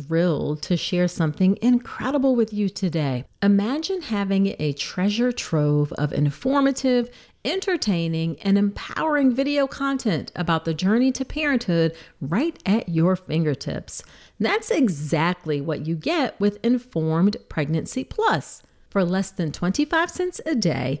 thrilled to share something incredible with you today. Imagine having a treasure trove of informative, entertaining, and empowering video content about the journey to parenthood right at your fingertips. That's exactly what you get with Informed Pregnancy Plus. For less than 25 cents a day,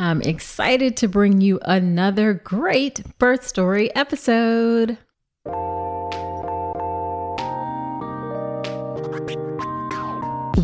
I'm excited to bring you another great birth story episode.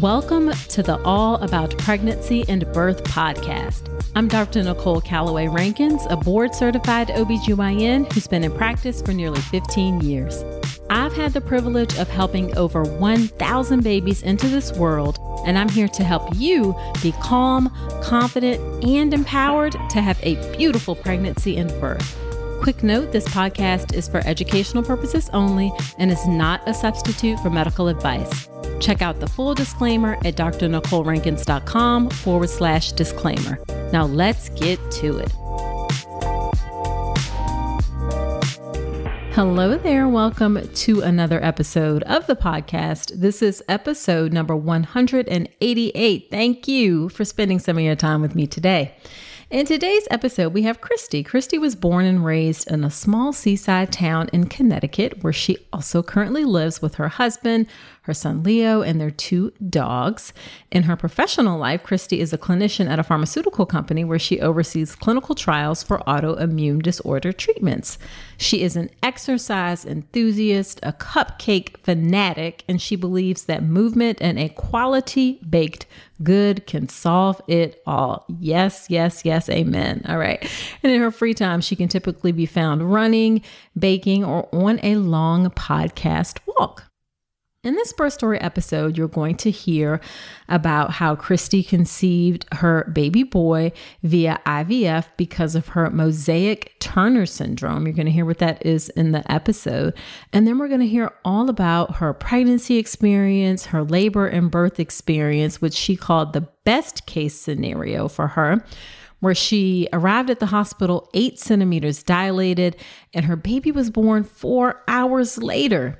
Welcome to the All About Pregnancy and Birth podcast. I'm Dr. Nicole Calloway Rankins, a board certified OBGYN who's been in practice for nearly 15 years. I've had the privilege of helping over 1,000 babies into this world, and I'm here to help you be calm, confident, and empowered to have a beautiful pregnancy and birth. Quick note this podcast is for educational purposes only and is not a substitute for medical advice. Check out the full disclaimer at drnicolerankins.com forward slash disclaimer. Now let's get to it. Hello there. Welcome to another episode of the podcast. This is episode number 188. Thank you for spending some of your time with me today. In today's episode, we have Krysti. Krysti was born and raised in a small seaside town in Connecticut, where she also currently lives with her husband, her son Leo, and their two dogs. In her professional life, Krysti is a clinician at a pharmaceutical company where she oversees clinical trials for autoimmune disorder treatments. She is an exercise enthusiast, a cupcake fanatic, and she believes that movement and a quality baked good can solve it all. Yes, yes, yes, amen. All right. And in her free time, she can typically be found running, baking, or on a long podcast walk. In this birth story episode, you're going to hear about how Krysti conceived her baby boy via IVF because of her mosaic Turner syndrome. You're going to hear what that is in the episode. And then we're going to hear all about her pregnancy experience, her labor and birth experience, which she called the best case scenario for her where she arrived at the hospital eight centimeters dilated and her baby was born four hours later.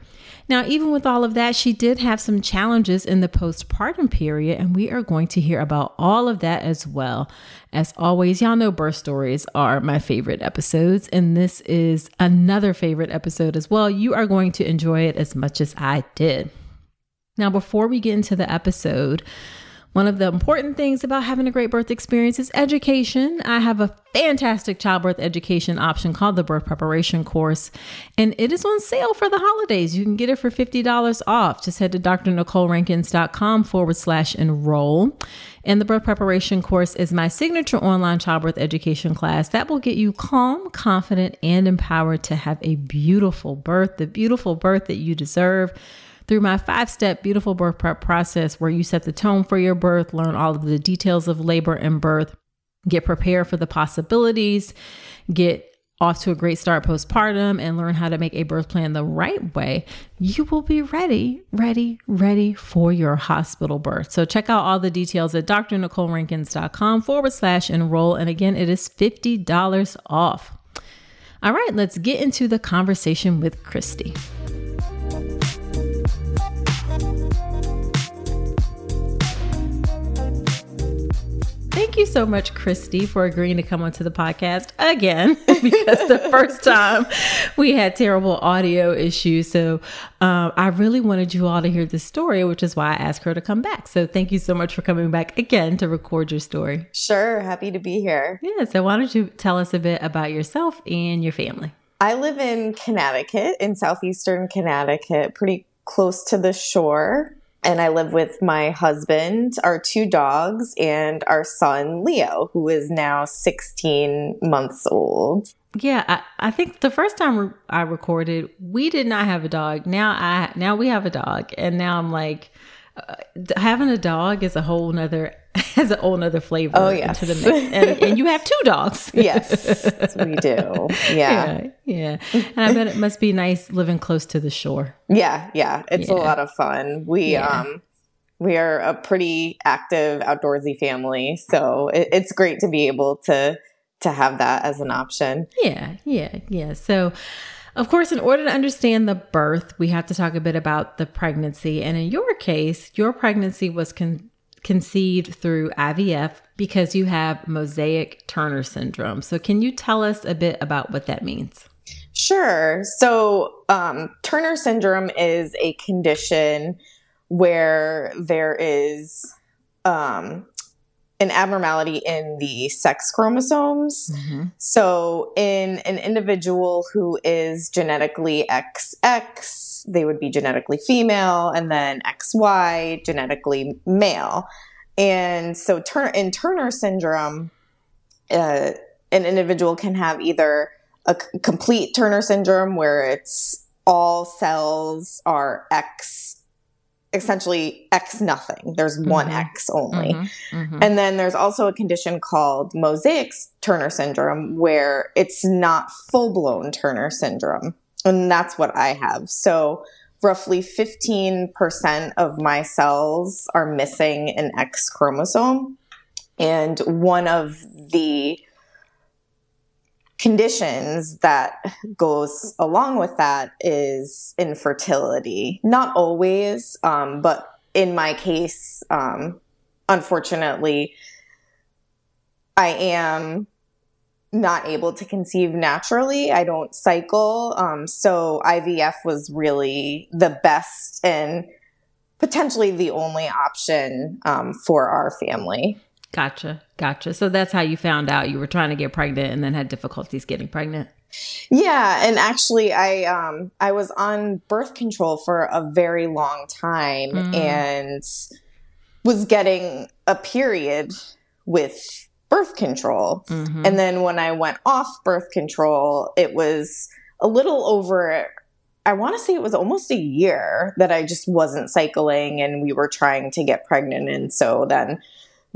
Now, even with all of that, she did have some challenges in the postpartum period, and we are going to hear about all of that as well. As always, y'all know birth stories are my favorite episodes, and this is another favorite episode as well. You are going to enjoy it as much as I did. Now, before we get into the episode, One of the important things about having a great birth experience is education. I have a fantastic childbirth education option called the birth preparation course, and it is on sale for the holidays. You can get it for $50 off. Just head to drnicolerankins.com forward slash enroll. And the birth preparation course is my signature online childbirth education class that will get you calm, confident, and empowered to have a beautiful birth, the beautiful birth that you deserve through my five step beautiful birth prep process where you set the tone for your birth, learn all of the details of labor and birth, get prepared for the possibilities, get off to a great start postpartum and learn how to make a birth plan the right way, you will be ready, ready, ready for your hospital birth. So check out all the details at drnicolerankins.com forward slash enroll. And again, it is $50 off. All right, let's get into the conversation with Krysti. Thank you so much, Krysti, for agreeing to come onto the podcast again because the first time we had terrible audio issues. So um, I really wanted you all to hear this story, which is why I asked her to come back. So thank you so much for coming back again to record your story. Sure. Happy to be here. Yeah. So why don't you tell us a bit about yourself and your family? I live in Connecticut, in southeastern Connecticut, pretty close to the shore and I live with my husband, our two dogs, and our son Leo, who is now 16 months old. Yeah, I, I think the first time I recorded, we did not have a dog. Now I now we have a dog, and now I'm like, uh, having a dog is a whole nother has a whole nother flavor oh, yes. into the mix. And, and, you have two dogs. yes, we do. Yeah. yeah. yeah. And I bet it must be nice living close to the shore. Yeah. Yeah. It's yeah. a lot of fun. We, yeah. um, we are a pretty active outdoorsy family. So it, it's great to be able to, to have that as an option. Yeah. Yeah. Yeah. So, of course, in order to understand the birth, we have to talk a bit about the pregnancy. And in your case, your pregnancy was con- conceived through IVF because you have mosaic Turner syndrome. So, can you tell us a bit about what that means? Sure. So, um, Turner syndrome is a condition where there is um, an abnormality in the sex chromosomes. Mm-hmm. So, in an individual who is genetically XX, they would be genetically female, and then XY, genetically male. And so, tur- in Turner syndrome, uh, an individual can have either a c- complete Turner syndrome, where it's all cells are X essentially X nothing. There's mm-hmm. one X only. Mm-hmm. Mm-hmm. And then there's also a condition called mosaic Turner syndrome where it's not full blown Turner syndrome. And that's what I have. So roughly 15% of my cells are missing an X chromosome. And one of the conditions that goes along with that is infertility. Not always, um, but in my case, um, unfortunately, I am not able to conceive naturally. I don't cycle. Um, so IVF was really the best and potentially the only option um, for our family. Gotcha. Gotcha. So that's how you found out you were trying to get pregnant and then had difficulties getting pregnant. Yeah, and actually I um I was on birth control for a very long time mm. and was getting a period with birth control. Mm-hmm. And then when I went off birth control, it was a little over I want to say it was almost a year that I just wasn't cycling and we were trying to get pregnant and so then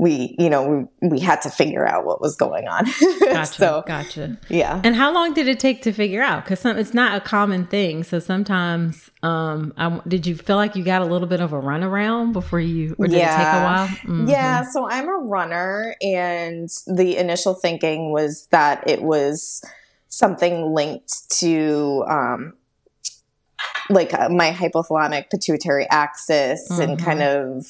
we, you know, we, we had to figure out what was going on. Gotcha. so, gotcha. Yeah. And how long did it take to figure out? Because it's not a common thing. So sometimes, um, I, did you feel like you got a little bit of a runaround before you, or did yeah. it take a while? Mm-hmm. Yeah. So I'm a runner, and the initial thinking was that it was something linked to, um, like uh, my hypothalamic pituitary axis mm-hmm. and kind of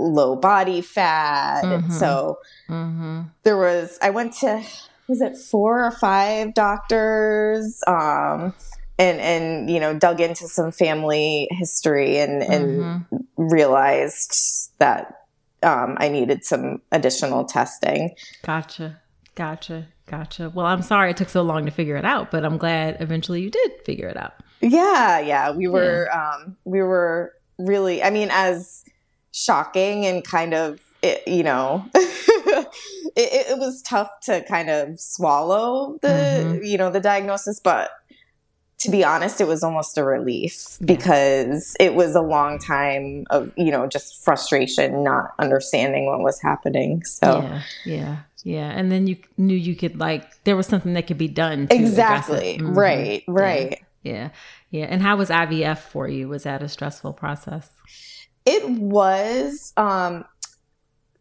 low body fat. Mm-hmm. And so mm-hmm. there was, I went to, was it four or five doctors? Um, and, and, you know, dug into some family history and, and mm-hmm. realized that um, I needed some additional testing. Gotcha. Gotcha. Gotcha. Well, I'm sorry it took so long to figure it out, but I'm glad eventually you did figure it out. Yeah, yeah. We were yeah. um we were really I mean as shocking and kind of it, you know it, it, was tough to kind of swallow the mm-hmm. you know the diagnosis but to be honest it was almost a relief because it was a long time of you know just frustration not understanding what was happening so. Yeah yeah yeah. And then you knew you could like there was something that could be done exactly. Mm-hmm. right right. yeah. yeah. Yeah and how was ivf for you? Was that a stressful process it was um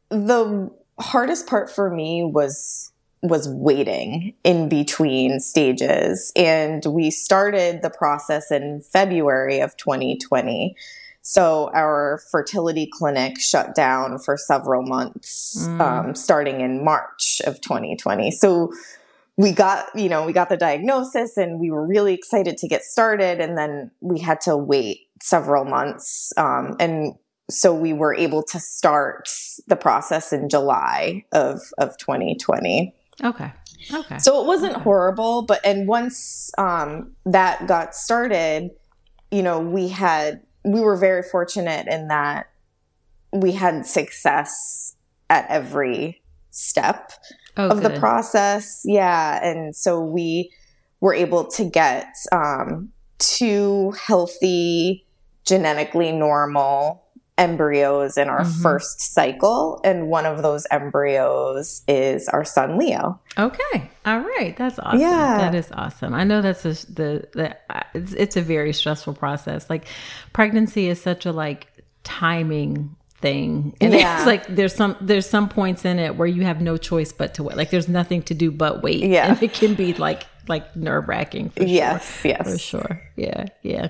the hardest part for me was was waiting in between stages. And we started the process in February of 2020 so our fertility clinic shut down for several months mm. um, starting in March of 2020 so we got you know we got the diagnosis and we were really excited to get started. And then we had to wait several months um, and so we were able to start the process in July of of 2020. Okay. Okay. So it wasn't okay. horrible, but and once um, that got started, you know, we had we were very fortunate in that we had success at every step oh, of good. the process. Yeah, and so we were able to get um, two healthy, genetically normal embryos in our mm-hmm. first cycle and one of those embryos is our son leo. Okay. All right. That's awesome. Yeah. That is awesome. I know that's a, the, the it's, it's a very stressful process. Like pregnancy is such a like timing thing. And yeah. it's like there's some there's some points in it where you have no choice but to wait. Like there's nothing to do but wait. Yeah. And it can be like like nerve-wracking for yes sure. yes. For sure. Yeah. Yeah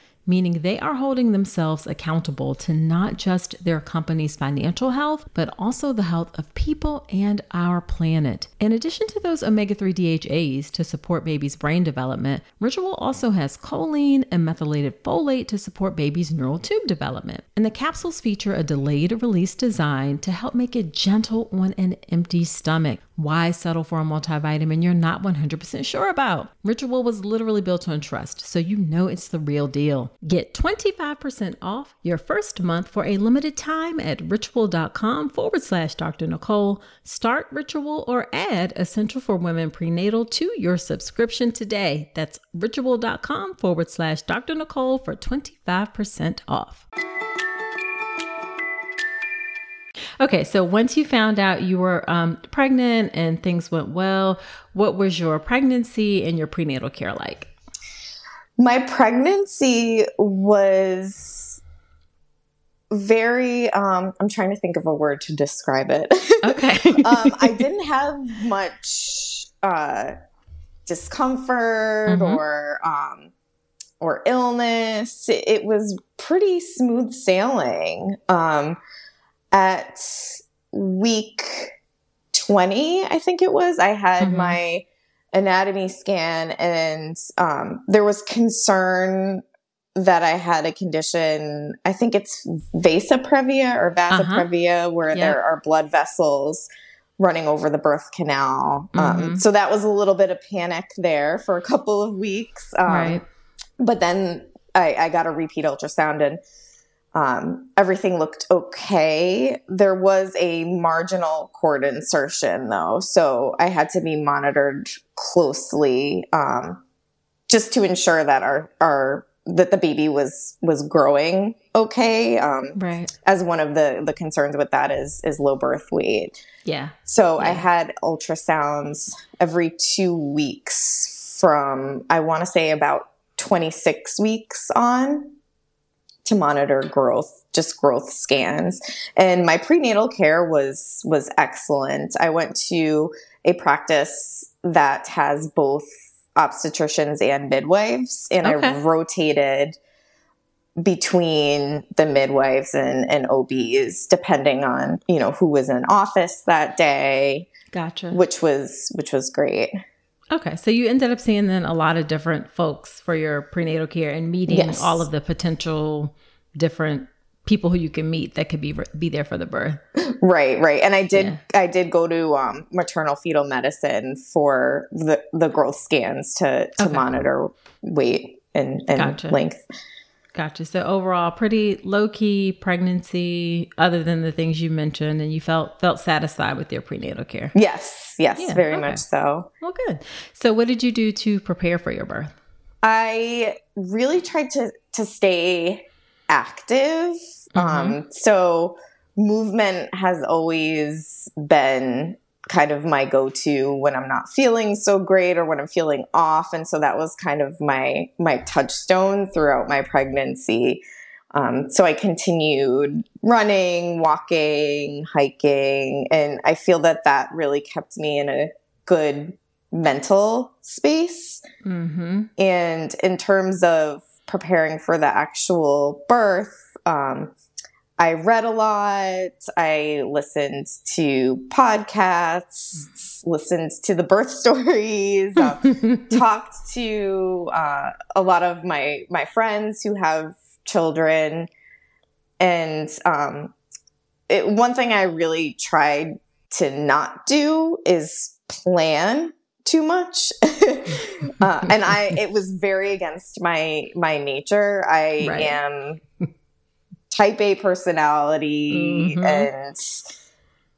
meaning they are holding themselves accountable to not just their company's financial health, but also the health of people and our planet. In addition to those omega 3 DHAs to support baby's brain development, Ritual also has choline and methylated folate to support baby's neural tube development. And the capsules feature a delayed release design to help make it gentle on an empty stomach. Why settle for a multivitamin you're not 100% sure about? Ritual was literally built on trust, so you know it's the real deal. Get 25% off your first month for a limited time at ritual.com forward slash Dr. Nicole. Start Ritual or add Essential for Women Prenatal to your subscription today. That's ritual.com forward slash Dr. Nicole for 25% off. Okay, so once you found out you were um, pregnant and things went well, what was your pregnancy and your prenatal care like? My pregnancy was very, um, I'm trying to think of a word to describe it. Okay. um, I didn't have much uh, discomfort mm-hmm. or. Um, or illness. It was pretty smooth sailing. Um, at week 20, I think it was, I had mm-hmm. my anatomy scan and um, there was concern that I had a condition, I think it's vasa previa or uh-huh. vasa previa, uh-huh. where yep. there are blood vessels running over the birth canal. Um, mm-hmm. Um, so that was a little bit of panic there for a couple of weeks. Um, right. But then I, I, got a repeat ultrasound and um, everything looked okay. There was a marginal cord insertion though, so I had to be monitored closely um, just to ensure that our our that the baby was was growing okay. Um, right. As one of the the concerns with that is is low birth weight. Yeah. So yeah. I had ultrasounds every two weeks from I want to say about 26 weeks on to monitor growth, just growth scans. And my prenatal care was was excellent. I went to a practice that has both obstetricians and midwives, and Okay. I rotated between the midwives and, and OBs depending on you know who was in office that day, Gotcha. which was which was great. Okay, so you ended up seeing then a lot of different folks for your prenatal care and meeting Yes. all of the potential different people who you can meet that could be be there for the birth. Right, right. And I did Yeah. I did go to um, maternal fetal medicine for the the growth scans to to Okay. monitor weight and, and Gotcha. length. Gotcha. So overall, pretty low key pregnancy, other than the things you mentioned, and you felt felt satisfied with your prenatal care. Yes, yes, Yeah, very okay. much so. Well, good. So what did you do to prepare for your birth? I really tried to to stay active. Um, so movement has always been kind of my go-to when I'm not feeling so great or when I'm feeling off, and so that was kind of my my touchstone throughout my pregnancy. Um, so I continued running, walking, hiking, and I feel that that really kept me in a good mental space. Mm-hmm. And in terms of preparing for the actual birth, um, I read a lot. I listened to podcasts, listened to the birth stories, um, talked to uh, a lot of my my friends who have children, and um, it, one thing I really tried to not do is plan too much uh, and i it was very against my my nature i Right. am type a personality Mhm. and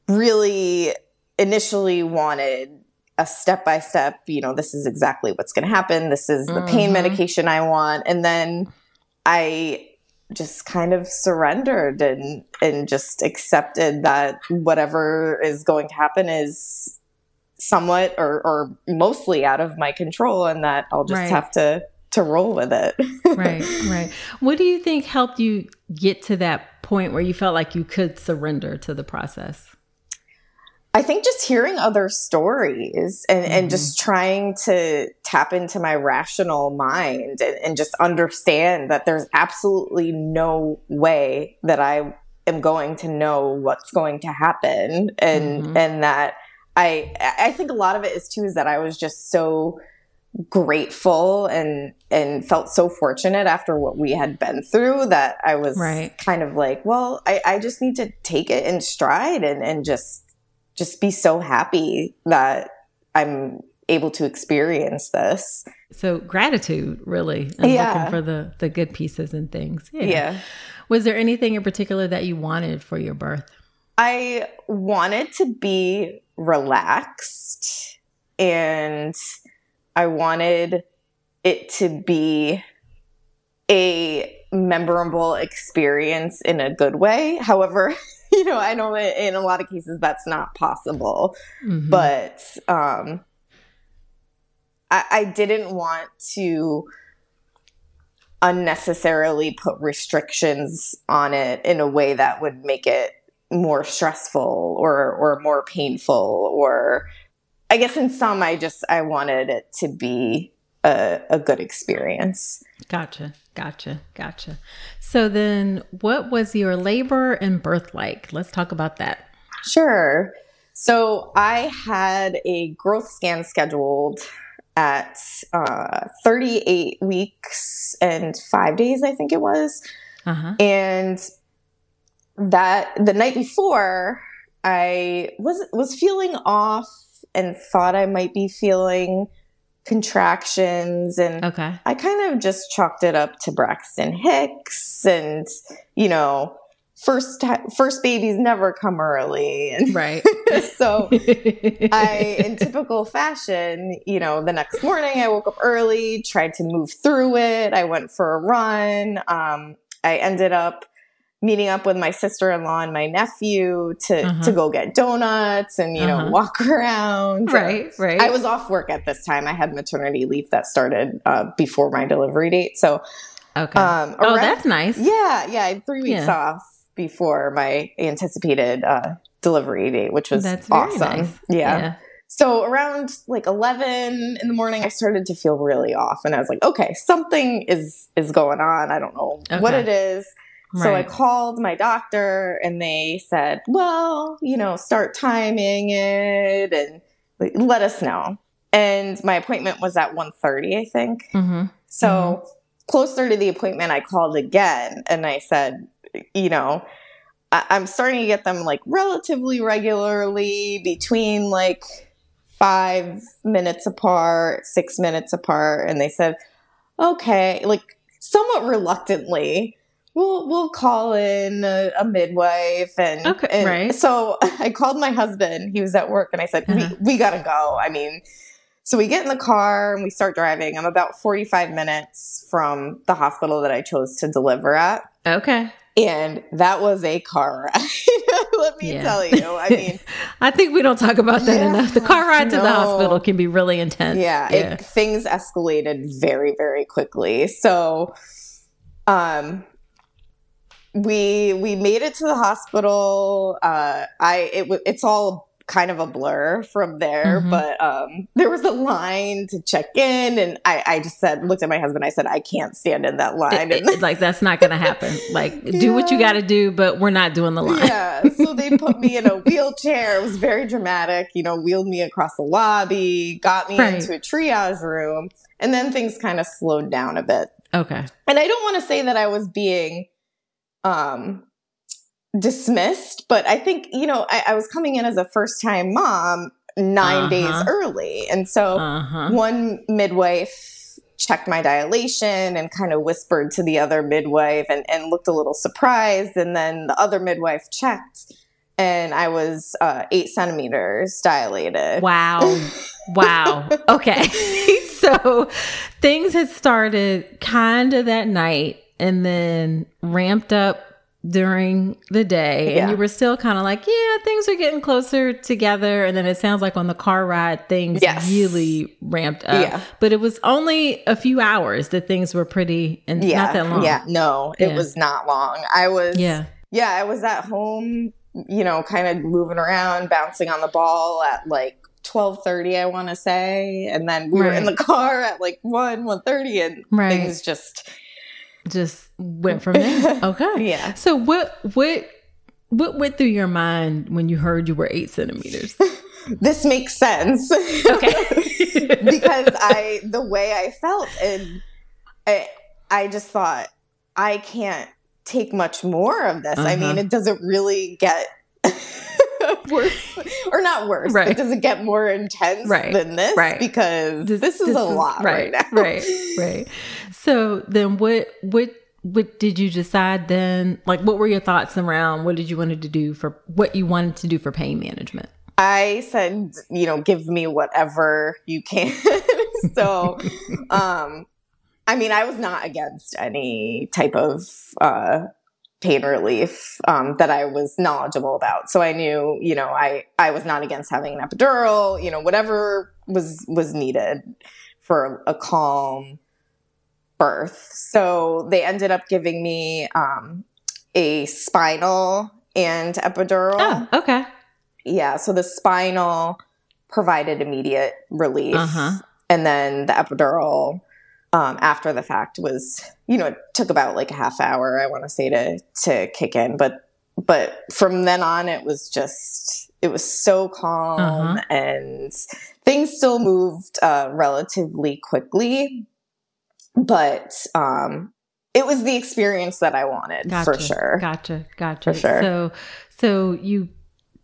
really initially wanted a step by step you know this is exactly what's going to happen this is the pain Mhm. medication i want and then i just kind of surrendered and and just accepted that whatever is going to happen is somewhat or, or mostly out of my control and that I'll just Right. have to to roll with it. right, right. What do you think helped you get to that point where you felt like you could surrender to the process? I think just hearing other stories and, and Mhm. just trying to tap into my rational mind and, and just understand that there's absolutely no way that I am going to know what's going to happen and Mhm. and that I I think a lot of it is too is that I was just so grateful and and felt so fortunate after what we had been through that I was Right. kind of like, well, I, I just need to take it in stride and, and just just be so happy that I'm able to experience this. So gratitude, really, and Yeah. looking for the the good pieces and things. Yeah. Was there anything in particular that you wanted for your birth? I wanted to be relaxed and I wanted it to be a memorable experience in a good way. However, you know, I know in a lot of cases that's not possible. Mhm. but um I, I didn't want to unnecessarily put restrictions on it in a way that would make it more stressful or or more painful or I guess in some I just I wanted it to be a, a good experience. Gotcha, gotcha, gotcha. So then, what was your labor and birth like? Let's talk about that. Sure. So I had a growth scan scheduled at uh, 38 weeks and five days, I think it was. Uh huh. And that the night before, I was was feeling off and thought I might be feeling contractions and Okay. I kind of just chalked it up to Braxton Hicks and you know first first babies never come early and Right. so I, in typical fashion, you know, the next morning I woke up early, tried to move through it. I went for a run. Um, I ended up meeting up with my sister-in-law and my nephew to Uh-huh. to go get donuts and you know Uh-huh. walk around. right. Right. I was off work at this time. I had maternity leave that started uh, before my delivery date. So, okay. um, oh, around- that's nice. yeah, yeah, I had three weeks Yeah. off before my anticipated uh, delivery date, which was That's awesome. nice. Yeah. so around like 11 in the morning, I started to feel really off. And I was like, okay, something is is going on. I don't know what it is. So I called my doctor and they said, well, you know, start timing it and let us know. And my appointment was at 1.30, I think. Mm-hmm. So closer to the appointment, I called again and I said, you know, I- I'm starting to get them like relatively regularly between like five minutes apart, six minutes apart. And they said, okay, like somewhat reluctantly. We'll, we'll call in a, a midwife and, Okay, and right. so I called my husband. He was at work and I said, Uh-huh. we, we gotta go. I mean, so we get in the car and we start driving. I'm about 45 minutes from the hospital that I chose to deliver at. Okay. And that was a car ride. Let me Yeah. tell you. I mean, I think we don't talk about that Yeah, enough. The car ride to the hospital can be really intense. yeah, It, things escalated very, very quickly. So, um, we we made it to the hospital. Uh, I it it's all kind of a blur from there, Mhm. but um, there was a line to check in, and I I just said looked at my husband. I said I can't stand in that line. It- and it- like that's not going to happen. Like do what you got to do, but we're not doing the line. Yeah. So they put me in a wheelchair. It was very dramatic, you know, wheeled me across the lobby, got me Right. into a triage room, and then things kind of slowed down a bit. Okay. And I don't want to say that I was being um dismissed, but I think, you know, I, I was coming in as a first time mom 9 Uh-huh. days early. And so Uh huh. one midwife checked my dilation and kind of whispered to the other midwife and, and looked a little surprised. And then the other midwife checked and I was uh, eight centimeters dilated. Wow. Wow. Okay. so things had started kind of that night and then ramped up during the day. And you were still kind of like, yeah, things are getting closer together. And then it sounds like on the car ride, things Yes. really ramped up. Yeah. But it was only a few hours that things were pretty, and Yeah, not that long. yeah, no, it Yeah. was not long. I was, Yeah. yeah, I was at home, you know, kind of moving around, bouncing on the ball at like twelve thirty, I want to say, and then we were in the car at like one one thirty, and Right. things just, Just went from there. Okay. yeah. So what what what went through your mind when you heard you were eight centimeters? This makes sense. Okay. because I the way I felt and I, I just thought I can't take much more of this. I mean, Uh-huh. it doesn't really get worse or not worse. Right. It doesn't get more intense Right. than this Right. because this, is a lot right, now. Right. Right. So then what what what did you decide then? Like what were your thoughts around what did you wanted to do for what you wanted to do for pain management? I said, you know, give me whatever you can. so, um, I mean, I was not against any type of uh, pain relief um, that I was knowledgeable about. So I knew, you know, I I was not against having an epidural. You know, whatever was was needed for a calm birth. So they ended up giving me um, a spinal and epidural Oh, okay. yeah so the spinal provided immediate relief Uh-huh. and then the epidural um, after the fact was you know it took about like a half hour i want to say to to kick in but but from then on it was just it was so calm Uh-huh. and things still moved uh, relatively quickly but um it was the experience that i wanted Gotcha. for sure Gotcha. Gotcha. For sure. So so you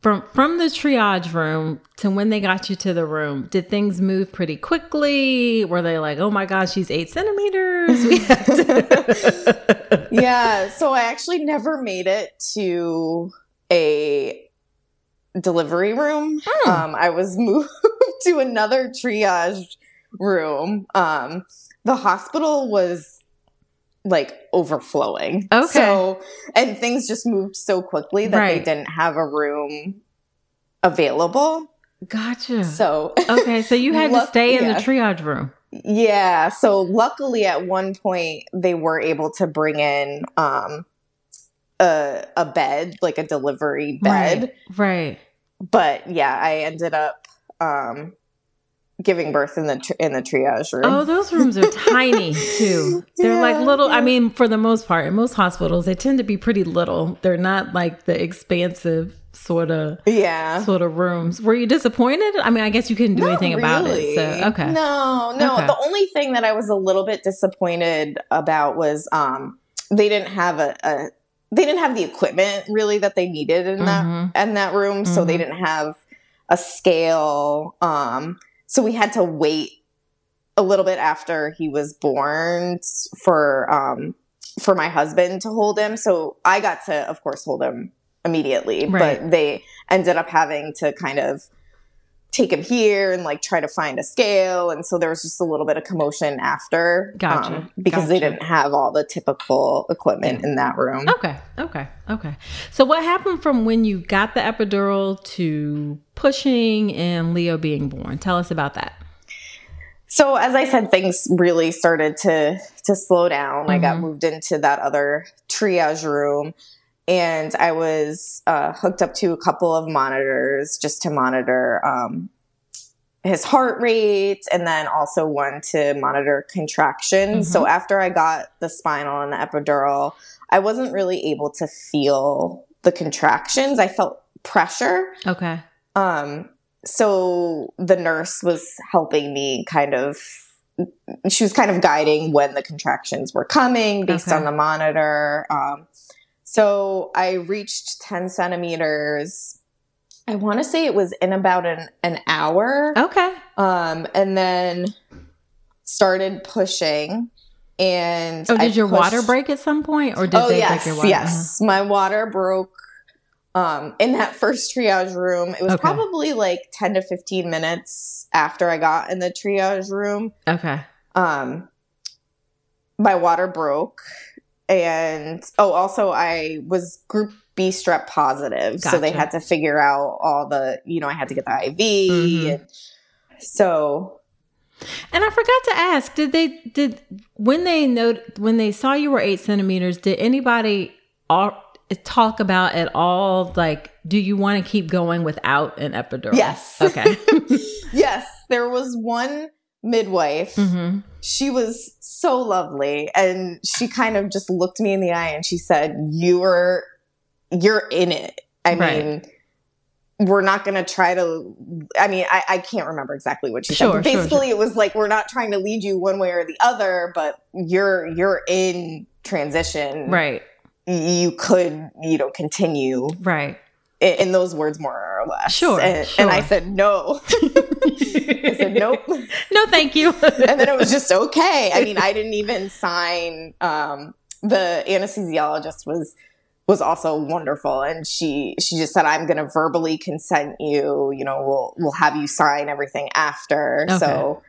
from from the triage room to when they got you to the room, did things move pretty quickly? Were they like, oh my gosh, she's eight centimeters? We have to- yeah, so I actually never made it to a delivery room. Hmm. Um, I was moved to another triage room. Um, the hospital was like overflowing. Okay. So, and things just moved so quickly that they didn't have a room available. Gotcha. So, okay, so you had to stay in the triage room. Yeah. So luckily, at one point, they were able to bring in um, a a bed, like a delivery bed. Right. Right. But yeah, I ended up um, giving birth in the tr- in the triage room. Oh, those rooms are tiny too. They're Yeah, like little. I mean, for the most part, in most hospitals, they tend to be pretty little. They're not like the expansive sort of yeah. sort of rooms. Were you disappointed? I mean, I guess you couldn't do Not anything about it. So okay, No, no. Okay. The only thing that I was a little bit disappointed about was um they didn't have a, a they didn't have the equipment really that they needed in that Mhm. in that room. So they Mhm. didn't have a scale. Um so we had to wait a little bit after he was born for um for my husband to hold him. So I got to of course hold him immediately, Right. but they ended up having to kind of take him here and like try to find a scale and so there was just a little bit of commotion after um, Gotcha. because they didn't have all the typical equipment in that room Okay, okay, okay. So, what happened from when you got the epidural to pushing and Leo being born? Tell us about that. so as i said things really started to to slow down i got Mhm. moved into that other triage room and i was uh, hooked up to a couple of monitors just to monitor um, his heart rate and then also one to monitor contractions. Mhm. So after I got the spinal and the epidural, I wasn't really able to feel the contractions. I felt pressure. Okay, Um so the nurse was helping me kind of she was kind of guiding when the contractions were coming based Okay. on the monitor. Um so I reached 10 centimeters. I want to say it was in about an, an hour okay, um, and then started pushing. And Oh, I did your water break at some point, or did oh they yes, break your water? yes. My water broke um, in that first triage room. It was Okay. probably like ten to fifteen minutes after I got in the triage room. Uh-huh. Okay, Um, my water broke, and oh, also I was group B strep positive, so they had to figure out all the. You know, I had to get the IV, Mhm. and so and I forgot to ask: Did they did when they note when they saw you were eight centimeters? Did anybody all, talk about at all? Like, do you want to keep going without an epidural? Yes. Okay. yes, there was one midwife. hmm She was so lovely and she kind of just looked me in the eye and she said, "You're you're in it." I Right. mean, we're not going to try to I mean, I, I can't remember exactly what she Sure, said. But sure, basically it was like we're not trying to lead you one way or the other, but you're you're in transition. Right. You could, you know, continue Right. In, in those words more or less. Sure, And, and I said no. I said nope. No, thank you. and then it was just okay. I mean, I didn't even sign. Um, the anesthesiologist was was also wonderful, and she she just said, "I'm going to verbally consent you. You know, we'll we'll have you sign everything after." Okay. So.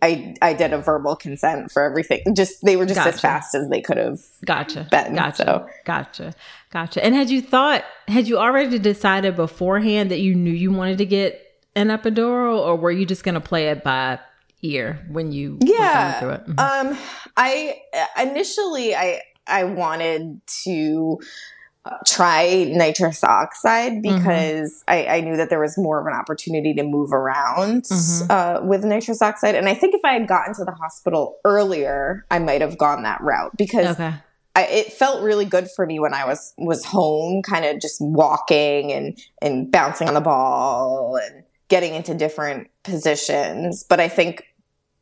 I, I did a verbal consent for everything. Just they were just Gotcha. as fast as they could have Gotcha. been. Gotcha. So Gotcha. Gotcha. And had you thought, had you already decided beforehand that you knew you wanted to get an epidural, or were you just going to play it by ear when you were Yeah. going through it? Mhm. Um, I initially I I wanted to try nitrous oxide because I, I knew that there was more of an opportunity to move around Mhm. uh, with nitrous oxide, and I think if I had gotten to the hospital earlier, I might have gone that route because okay. I, it felt really good for me when I was was home, kind of just walking and and bouncing on the ball and getting into different positions. But I think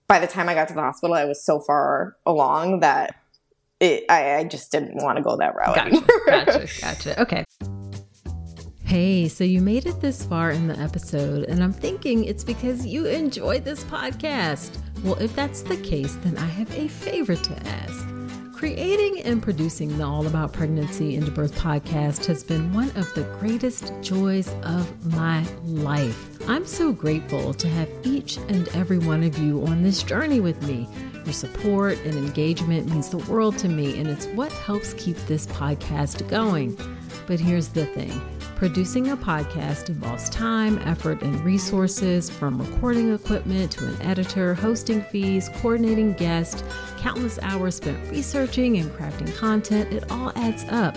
by the time I got to the hospital, I was so far along that it, I, I just didn't want to go that route. Gotcha. Gotcha. Gotcha. Okay. Hey, so you made it this far in the episode, and I'm thinking it's because you enjoyed this podcast. Well, if that's the case, then I have a favor to ask. Creating and producing the All About Pregnancy and Birth podcast has been one of the greatest joys of my life. I'm so grateful to have each and every one of you on this journey with me. Your support and engagement means the world to me, and it's what helps keep this podcast going. But here's the thing producing a podcast involves time, effort, and resources from recording equipment to an editor, hosting fees, coordinating guests, countless hours spent researching and crafting content. It all adds up.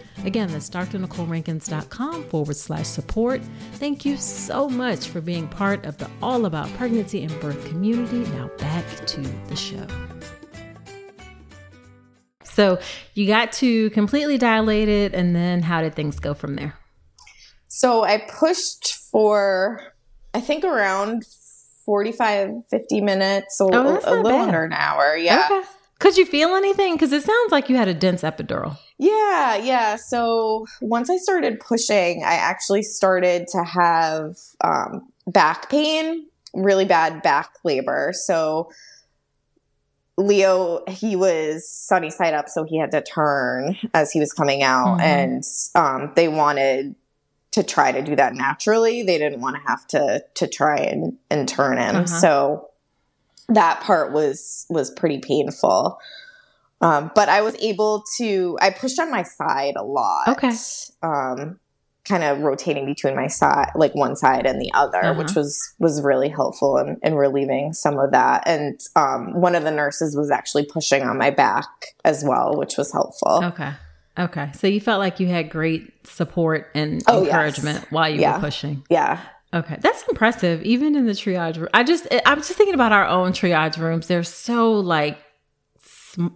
Again, that's drnicolerankins.com forward slash support. Thank you so much for being part of the All About Pregnancy and Birth community. Now back to the show. So you got to completely dilated, and then how did things go from there? So I pushed for, I think, around 45, 50 minutes, so Oh, a little bad. under an hour. Yeah. Okay. Could you feel anything? Because it sounds like you had a dense epidural. Yeah, yeah. So once I started pushing, I actually started to have um, back pain, really bad back labor. So Leo, he was sunny side up, so he had to turn as he was coming out, Mhm. and um, they wanted to try to do that naturally. They didn't want to have to to try and, and turn him. Uh-huh. So that part was was pretty painful. Um, but I was able to. I pushed on my side a lot. Okay. Um, kind of rotating between my side, like one side and the other, Uh-huh. which was was really helpful in, in relieving some of that. And um, one of the nurses was actually pushing on my back as well, which was helpful. Okay. Okay. So you felt like you had great support and Oh, yes. encouragement while you Yeah. were pushing. Yeah. Okay, that's impressive. Even in the triage room, I just I'm just thinking about our own triage rooms. They're so like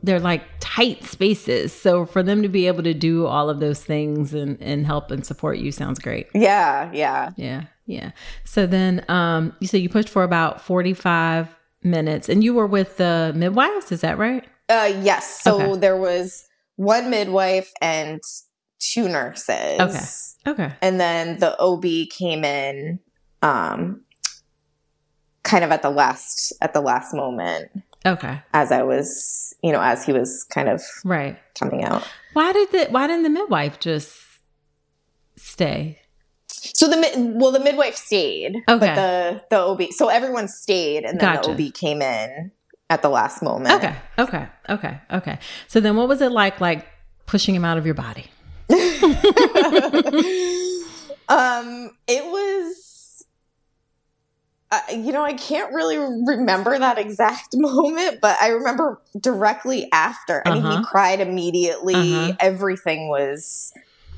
they're like tight spaces. So for them to be able to do all of those things and and help and support you sounds great. Yeah. Yeah. Yeah, yeah. So then um you said you pushed for about 45 minutes and you were with the midwives, is that right? Uh, yes. So Okay. there was one midwife and two nurses. Okay. Okay. And then the OB came in um kind of at the last at the last moment Okay. as I was, you know, as he was kind of Right. coming out. Why did the why didn't the midwife just stay? So the well the midwife stayed, Okay. but the the OB so everyone stayed and then Gotcha. the OB came in at the last moment. Okay. Okay. Okay. Okay. So then what was it like like pushing him out of your body? um, it was, uh, you know, I can't really remember that exact moment, but I remember directly after. I mean, Uh-huh. he cried immediately. Uh-huh. Everything was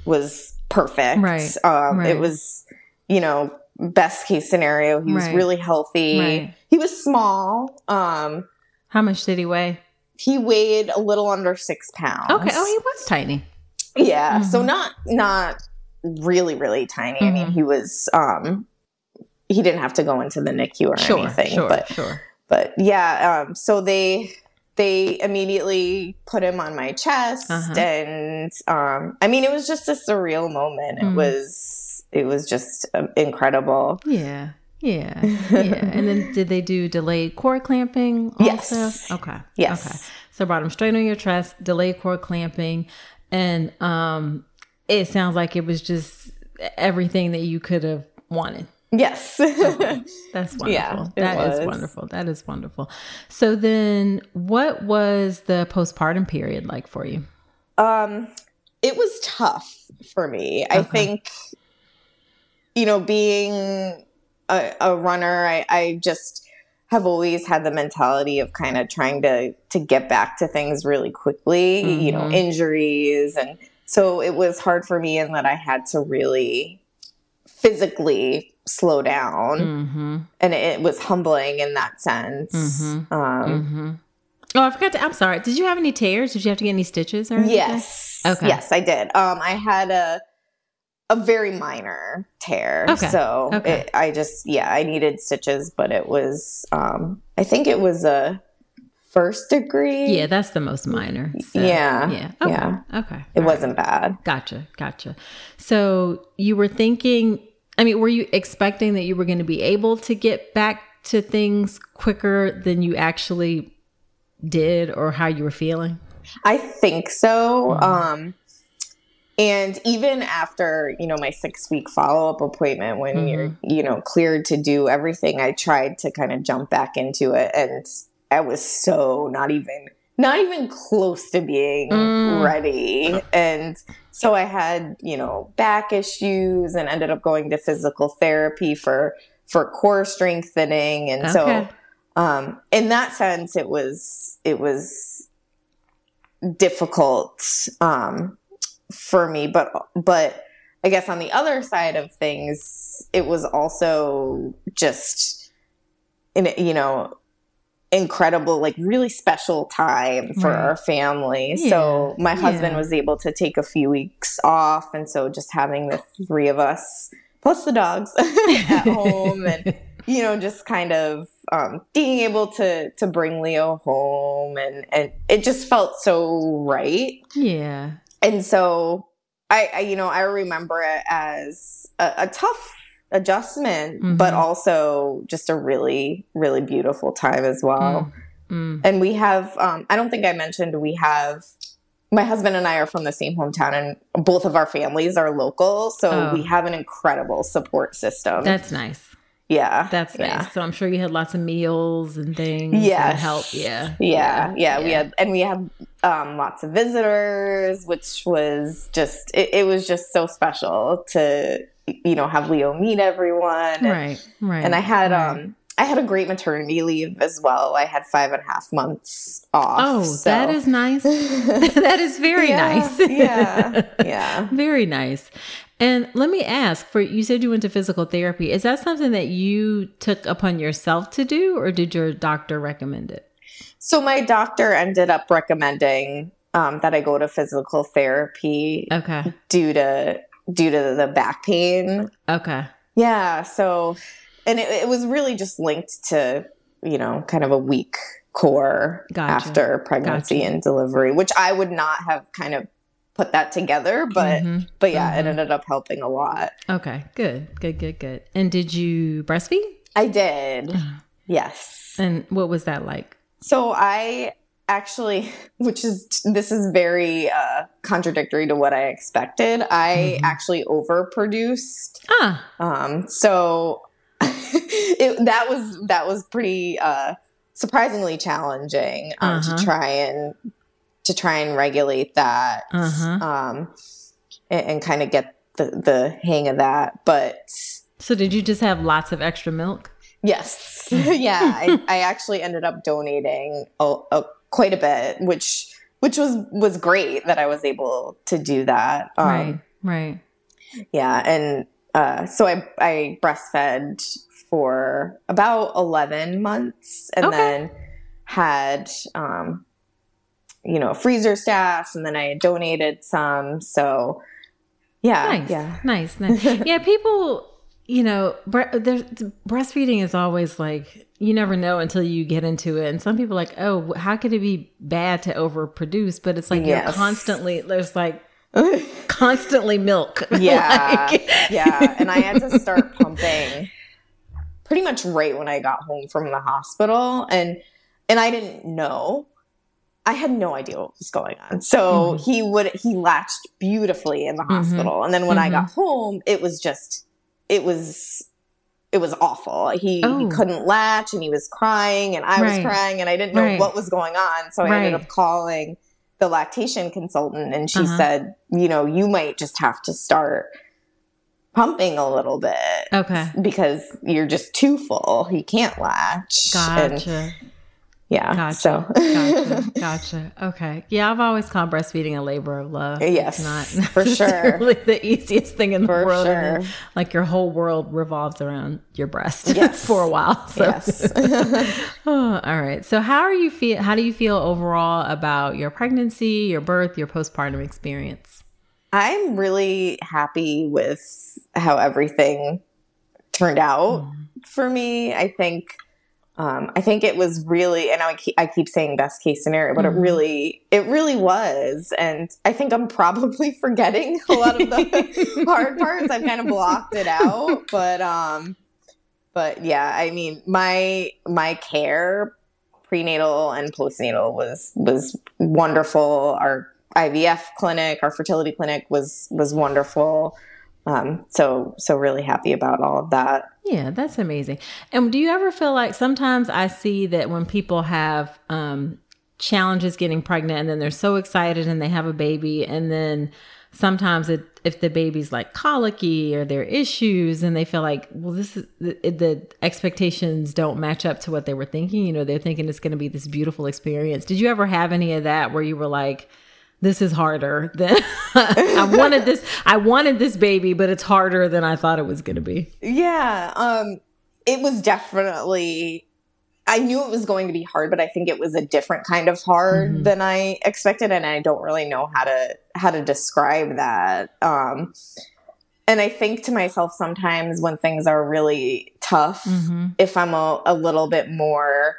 was perfect. Right, Um, right. It was, you know, best case scenario. He was Right. really healthy. Right. He was small. Um, How much did he weigh? he weighed a little under six pounds. Okay. Oh, he was tiny. Yeah. So Mhm. not not really really tiny. I mean, Mhm. he was um he didn't have to go into the NICU or Sure. anything, sure. but sure. but yeah, um so they they immediately put him on my chest Uh-huh. and um I mean it was just a surreal moment. It Mhm. was it was just um, incredible. Yeah. Yeah. Yeah. and then did they do delayed cord clamping also? Yes. Okay. Yes. Okay. So brought him straight on your chest, delayed cord clamping, and um it sounds like it was just everything that you could have wanted. Yes. That's wonderful. Yeah, that is was. wonderful. That is wonderful. So then what was the postpartum period like for you? Um, it was tough for me. I think, you know, being a, a runner, I, I just have always had the mentality of kind of trying to to get back to things really quickly. You know, Mhm. injuries, and so it was hard for me in that I had to really physically slow down, Mm-hmm. and it was humbling in that sense. Mhm. Um, Mm-hmm. Oh, I forgot to. I'm sorry. Did you have any tears? Did you have to get any stitches or anything? Yes. Okay. Yes, I did. Um, I had a a very minor tear. Okay. So Okay. it, I just yeah, I needed stitches, but it was um I think it was a first degree. Yeah, that's the most minor. So, Yeah, Yeah. Okay. yeah. Okay. It All right. wasn't bad. Gotcha. Gotcha. So you were thinking, I mean, were you expecting that you were going to be able to get back to things quicker than you actually did or how you were feeling? I think so. Mhm. Um, and even after you know my six week follow up appointment, when Mhm. you're you know cleared to do everything, I tried to kind of jump back into it, and I was so not even not even close to being Mm. ready, and so I had you know back issues, and ended up going to physical therapy for for core strengthening, and so um, in that sense, it was it was difficult um, for me. But but I guess on the other side of things, it was also just in you know incredible like really special time for Right. our family so my husband yeah. was able to take a few weeks off and so just having the three of us plus the dogs at home and you know just kind of um, being able to to bring leo home and and it just felt so right Yeah. and so I, I you know i remember it as a, a tough adjustment but Mhm. also just a really really beautiful time as well Mm. and we have um, i don't think i mentioned we have my husband and i are from the same hometown and both of our families are local so Oh. we have an incredible support system That's nice. yeah That's yeah. nice. So I'm sure you had lots of meals and things. Yes. And help. Yeah. Yeah, yeah, we had, and we had um, lots of visitors, which was just, it, it was just so special to, you know, have Leo meet everyone. And, Right. Right. and I had, right. um, I had a great maternity leave as well. I had five and a half months off. Oh, so- that is nice. that is very Yeah, nice. yeah, yeah. Very nice. And let me ask for you said you went to physical therapy. Is that something that you took upon yourself to do or did your doctor recommend it? So my doctor ended up recommending um, that I go to physical therapy Okay. due to due to the back pain Okay. Yeah. So, and it, it was really just linked to, you know, kind of a weak core Gotcha. after pregnancy Gotcha. and delivery, which I would not have kind of put that together, but, Mhm. but yeah, it Mhm. ended up helping a lot. Okay. Good. Good, good, good. And did you breastfeed? I did. Yes. And what was that like? So I actually, which is, this is very uh, contradictory to what I expected. I Mhm. actually overproduced Ah, Um, so it, that was that was pretty uh, surprisingly challenging um, Uh-huh. to try and to try and regulate that Uh-huh. um, and, and kind of get the, the hang of that. But so did you just have lots of extra milk? yes, yeah, I, I actually ended up donating a, a, quite a bit, which which was was great that I was able to do that. Um, right. Right. Yeah, and uh, so I I breastfed for about eleven months, and Okay. then had um, you know freezer stash, and then I donated some. So yeah, Nice. yeah, Nice. Nice. yeah. People, you know, bre- breastfeeding is always like, you never know until you get into it. And some people are like, oh, how could it be bad to overproduce? But it's like you're constantly, there's like constantly milk. yeah, Like- yeah. And I had to start pumping pretty much right when I got home from the hospital, and and I didn't know. I had no idea what was going on. So Mhm. he would he latched beautifully in the Mhm. hospital, and then when I Mhm. got home, it was just it was it was awful. He, he Oh. couldn't latch, and he was crying, and I was crying, and I didn't know Right. what was going on. So I ended up calling the lactation consultant, and she Uh-huh. said, you know, you might just have to start pumping a little bit Okay. because you're just too full. He can't latch. And Gotcha. Yeah. Gotcha. So gotcha. Gotcha. Okay. Yeah, I've always called breastfeeding a labor of love. Yes, It's not for sure. the easiest thing in the for world. sure. then, like your whole world revolves around your breast Yes. for a while. So. Yes. Oh, all right. So how are you feel how do you feel overall about your pregnancy, your birth, your postpartum experience? I'm really happy with how everything turned out Mm. for me. I think um, I think it was really, and I keep, I keep saying best case scenario, but mm-hmm. it really, it really was. And I think I'm probably forgetting a lot of the hard parts. I've kind of blocked it out, but, um, but yeah, I mean, my, my care prenatal and postnatal was, was wonderful. Our IVF clinic, our fertility clinic was, was wonderful. Um, so so really happy about all of that. Yeah, that's amazing. And do you ever feel like sometimes I see that when people have um, challenges getting pregnant and then they're so excited and they have a baby and then sometimes it, if the baby's like colicky or there are issues and they feel like well this is the, the expectations don't match up to what they were thinking you know they're thinking it's going to be this beautiful experience did you ever have any of that where you were like this is harder than I wanted this I wanted this baby but it's harder than I thought it was going to be. Yeah, um it was definitely I knew it was going to be hard but I think it was a different kind of hard mm-hmm. than I expected and I don't really know how to how to describe that. Um and I think to myself sometimes when things are really tough mm-hmm. if I'm a, a little bit more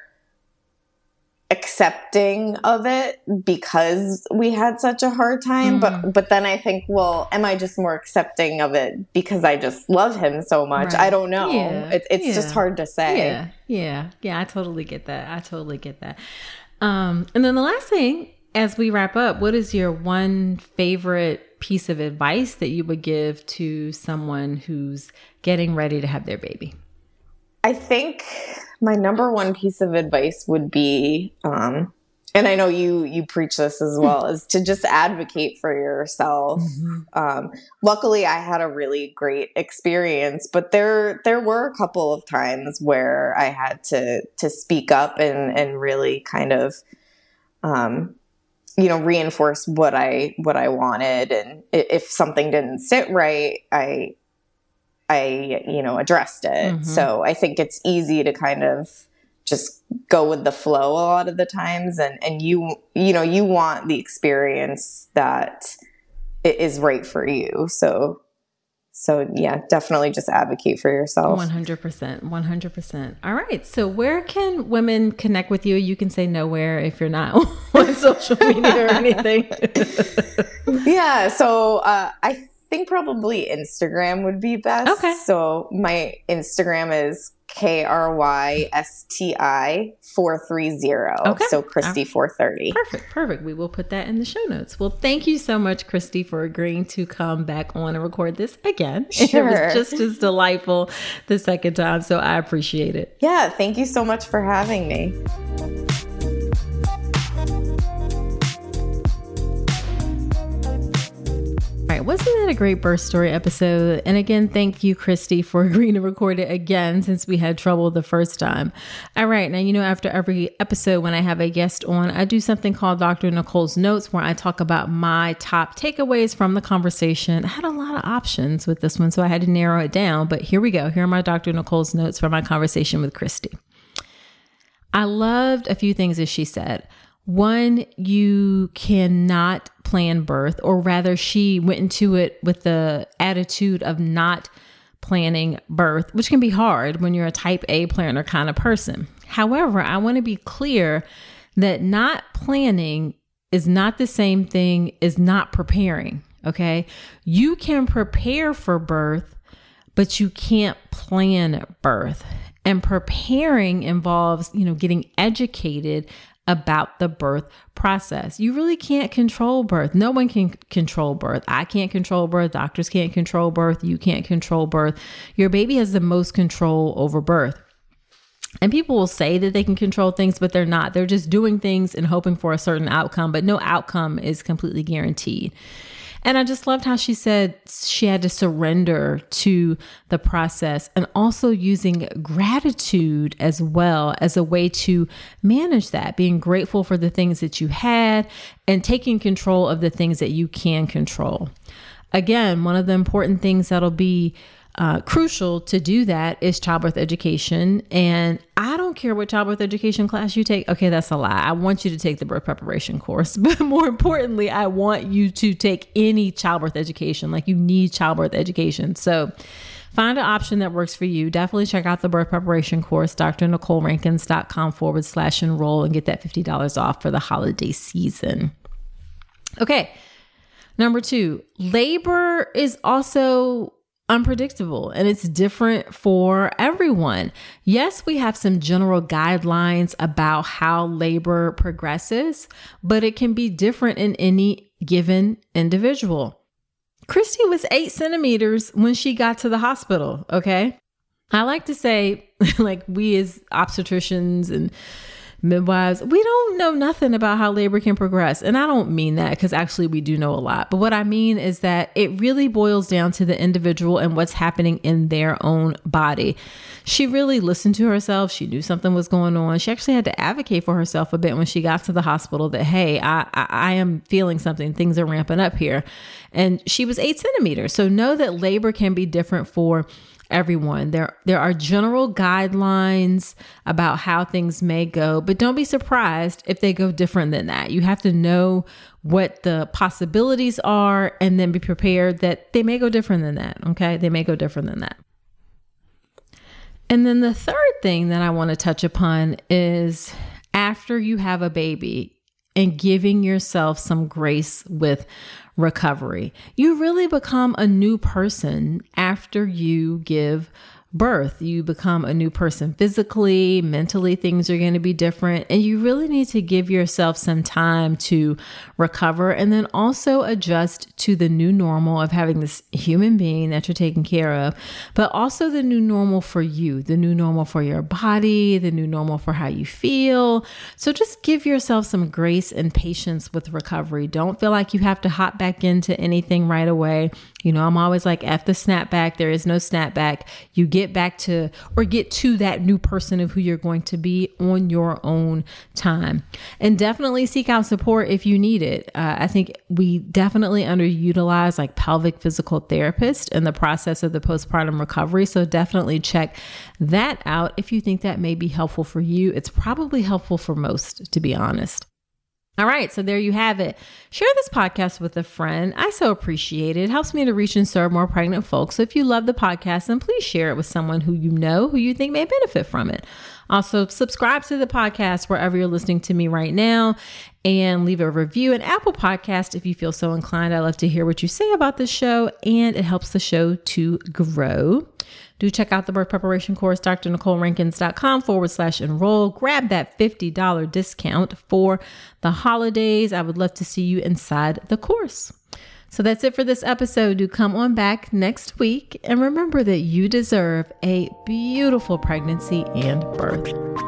accepting of it because we had such a hard time mm. but but then i think well am i just more accepting of it because i just love him so much? Right. i don't know. Yeah. it, it's yeah. just hard to say. Yeah. Yeah. Yeah. I totally get that. I totally get that. Um and then the last thing as we wrap up what is your one favorite piece of advice that you would give to someone who's getting ready to have their baby? I think my number one piece of advice would be um, and I know you you preach this as well is to just advocate for yourself. Mm-hmm. Um, luckily, I had a really great experience, but there there were a couple of times where I had to to speak up and and really kind of um, you know reinforce what I what I wanted, and if something didn't sit right, I I, you know, addressed it. Mm-hmm. So I think it's easy to kind of just go with the flow a lot of the times. And and you you know you want the experience that is right for you. So so yeah definitely just advocate for yourself. 100% 100% all right so where can women connect with you? You can say nowhere if you're not on social media or anything. Yeah so uh, i think probably Instagram would be best. Okay. So my Instagram is K R Y S T I 430. Okay. So Krysti 430. Perfect. Perfect. We will put that in the show notes. Well, thank you so much, Krysti, for agreeing to come back on and record this again. Sure. It was just as delightful the second time. So I appreciate it. Yeah. Thank you so much for having me. Wasn't that a great birth story episode? And again, thank you, Krysti, for agreeing to record it again since we had trouble the first time. All right, now you know, after every episode, when I have a guest on, I do something called Dr. Nicole's Notes where I talk about my top takeaways from the conversation. I had a lot of options with this one, so I had to narrow it down. But here we go. Here are my Dr. Nicole's notes from my conversation with Krysti. I loved a few things that she said. One, you cannot plan birth, or rather, she went into it with the attitude of not planning birth, which can be hard when you're a type A planner kind of person. However, I want to be clear that not planning is not the same thing as not preparing. Okay. You can prepare for birth, but you can't plan birth. And preparing involves, you know, getting educated about the birth process. You really can't control birth. No one can control birth. I can't control birth. Doctors can't control birth. You can't control birth. Your baby has the most control over birth. And people will say that they can control things, but they're not. They're just doing things and hoping for a certain outcome, but no outcome is completely guaranteed. And I just loved how she said she had to surrender to the process and also using gratitude as well as a way to manage that, being grateful for the things that you had and taking control of the things that you can control. Again, one of the important things that'll be uh, crucial to do that is childbirth education. And I don't care what childbirth education class you take. Okay, that's a lie. I want you to take the birth preparation course. But more importantly, I want you to take any childbirth education. Like you need childbirth education. So find an option that works for you. Definitely check out the birth preparation course, drnicolerankins.com forward slash enroll and get that $50 off for the holiday season. Okay. Number two, labor is also unpredictable and it's different for everyone. Yes, we have some general guidelines about how labor progresses, but it can be different in any given individual. Krysti was eight centimeters when she got to the hospital, okay? I like to say, like, we as obstetricians and midwives, we don't know nothing about how labor can progress. And I don't mean that because actually we do know a lot. But what I mean is that it really boils down to the individual and what's happening in their own body. She really listened to herself. She knew something was going on. She actually had to advocate for herself a bit when she got to the hospital that, hey, I, I, I am feeling something. Things are ramping up here. And she was eight centimeters. So know that labor can be different for everyone. There there are general guidelines about how things may go, but don't be surprised if they go different than that. You have to know what the possibilities are and then be prepared that they may go different than that, okay? They may go different than that. And then the third thing that I want to touch upon is after you have a baby and giving yourself some grace with recovery. You really become a new person after you give birth. You become a new person physically, mentally, things are going to be different. And you really need to give yourself some time to recover and then also adjust to the new normal of having this human being that you're taking care of, but also the new normal for you, the new normal for your body, the new normal for how you feel. So just give yourself some grace and patience with recovery. Don't feel like you have to hop back into anything right away. You know, I'm always like, F the snapback. There is no snapback. You get back to or get to that new person of who you're going to be on your own time. And definitely seek out support if you need it. Uh, I think we definitely underutilize like pelvic physical therapists in the process of the postpartum recovery. So definitely check that out if you think that may be helpful for you. It's probably helpful for most, to be honest. All right, so there you have it. Share this podcast with a friend. I so appreciate it. It helps me to reach and serve more pregnant folks. So if you love the podcast, then please share it with someone who you know who you think may benefit from it. Also, subscribe to the podcast wherever you're listening to me right now and leave a review in Apple Podcast if you feel so inclined. I love to hear what you say about the show and it helps the show to grow do check out the birth preparation course, drnicolerankins.com forward slash enroll. Grab that $50 discount for the holidays. I would love to see you inside the course. So that's it for this episode. Do come on back next week and remember that you deserve a beautiful pregnancy and birth.